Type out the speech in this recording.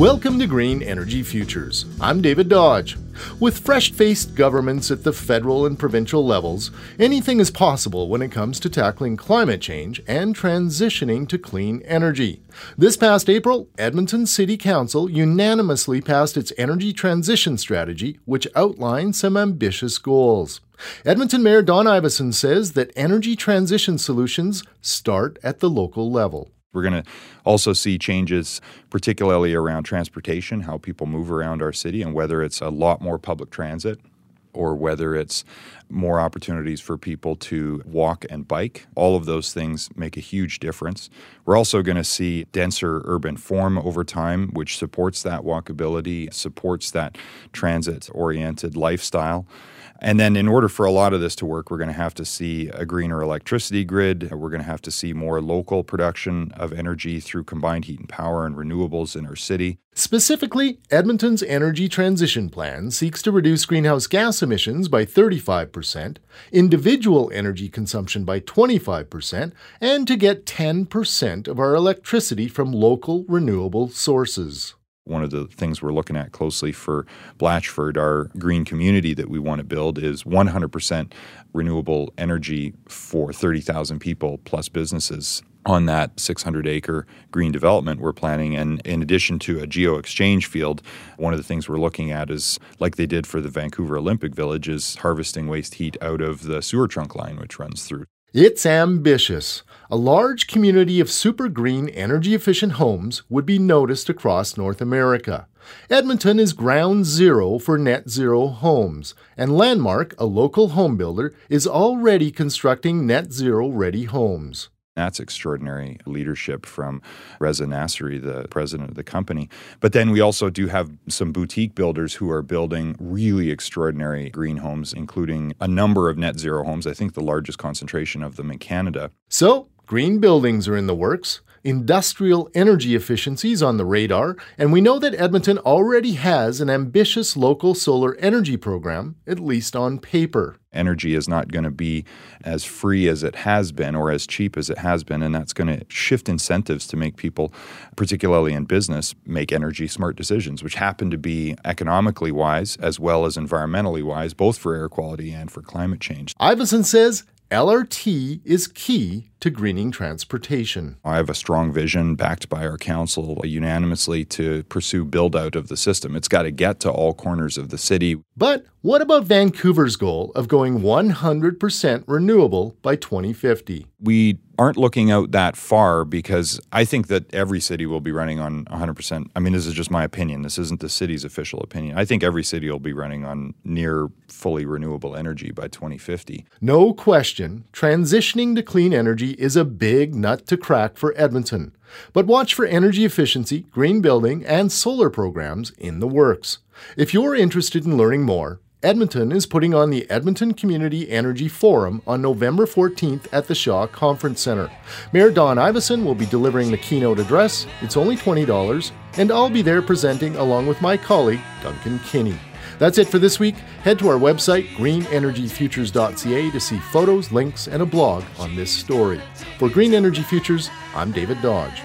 Welcome to Green Energy Futures. I'm David Dodge. With fresh faced governments at the federal and provincial levels, anything is possible when it comes to tackling climate change and transitioning to clean energy. This past April, Edmonton City Council unanimously passed its energy transition strategy, which outlined some ambitious goals. Edmonton Mayor Don Iveson says that energy transition solutions start at the local level. We're going to also see changes, particularly around transportation, how people move around our city, and whether it's a lot more public transit or whether it's more opportunities for people to walk and bike. All of those things make a huge difference. We're also going to see denser urban form over time, which supports that walkability, supports that transit oriented lifestyle. And then, in order for a lot of this to work, we're going to have to see a greener electricity grid. We're going to have to see more local production of energy through combined heat and power and renewables in our city. Specifically, Edmonton's Energy Transition Plan seeks to reduce greenhouse gas emissions by 35%, individual energy consumption by 25%, and to get 10% of our electricity from local renewable sources one of the things we're looking at closely for Blatchford, our green community that we want to build, is 100% renewable energy for 30,000 people plus businesses on that 600 acre green development we're planning. And in addition to a geo exchange field, one of the things we're looking at is, like they did for the Vancouver Olympic Village, is harvesting waste heat out of the sewer trunk line, which runs through. It's ambitious. A large community of super green, energy efficient homes would be noticed across North America. Edmonton is ground zero for net zero homes, and Landmark, a local home builder, is already constructing net zero ready homes. That's extraordinary leadership from Reza Nasseri, the president of the company. But then we also do have some boutique builders who are building really extraordinary green homes, including a number of net zero homes. I think the largest concentration of them in Canada. So, green buildings are in the works industrial energy efficiencies on the radar, and we know that Edmonton already has an ambitious local solar energy program, at least on paper. Energy is not going to be as free as it has been or as cheap as it has been, and that's going to shift incentives to make people, particularly in business, make energy smart decisions, which happen to be economically wise as well as environmentally wise, both for air quality and for climate change. Iveson says LRT is key to greening transportation. I have a strong vision backed by our council unanimously to pursue build out of the system. It's got to get to all corners of the city. But what about Vancouver's goal of going 100% renewable by 2050? We aren't looking out that far because I think that every city will be running on 100%. I mean, this is just my opinion. This isn't the city's official opinion. I think every city will be running on near fully renewable energy by 2050. No question, transitioning to clean is a big nut to crack for Edmonton. But watch for energy efficiency, green building, and solar programs in the works. If you're interested in learning more, Edmonton is putting on the Edmonton Community Energy Forum on November 14th at the Shaw Conference Center. Mayor Don Iveson will be delivering the keynote address. It's only $20, and I'll be there presenting along with my colleague, Duncan Kinney. That's it for this week. Head to our website, greenenergyfutures.ca, to see photos, links, and a blog on this story. For Green Energy Futures, I'm David Dodge.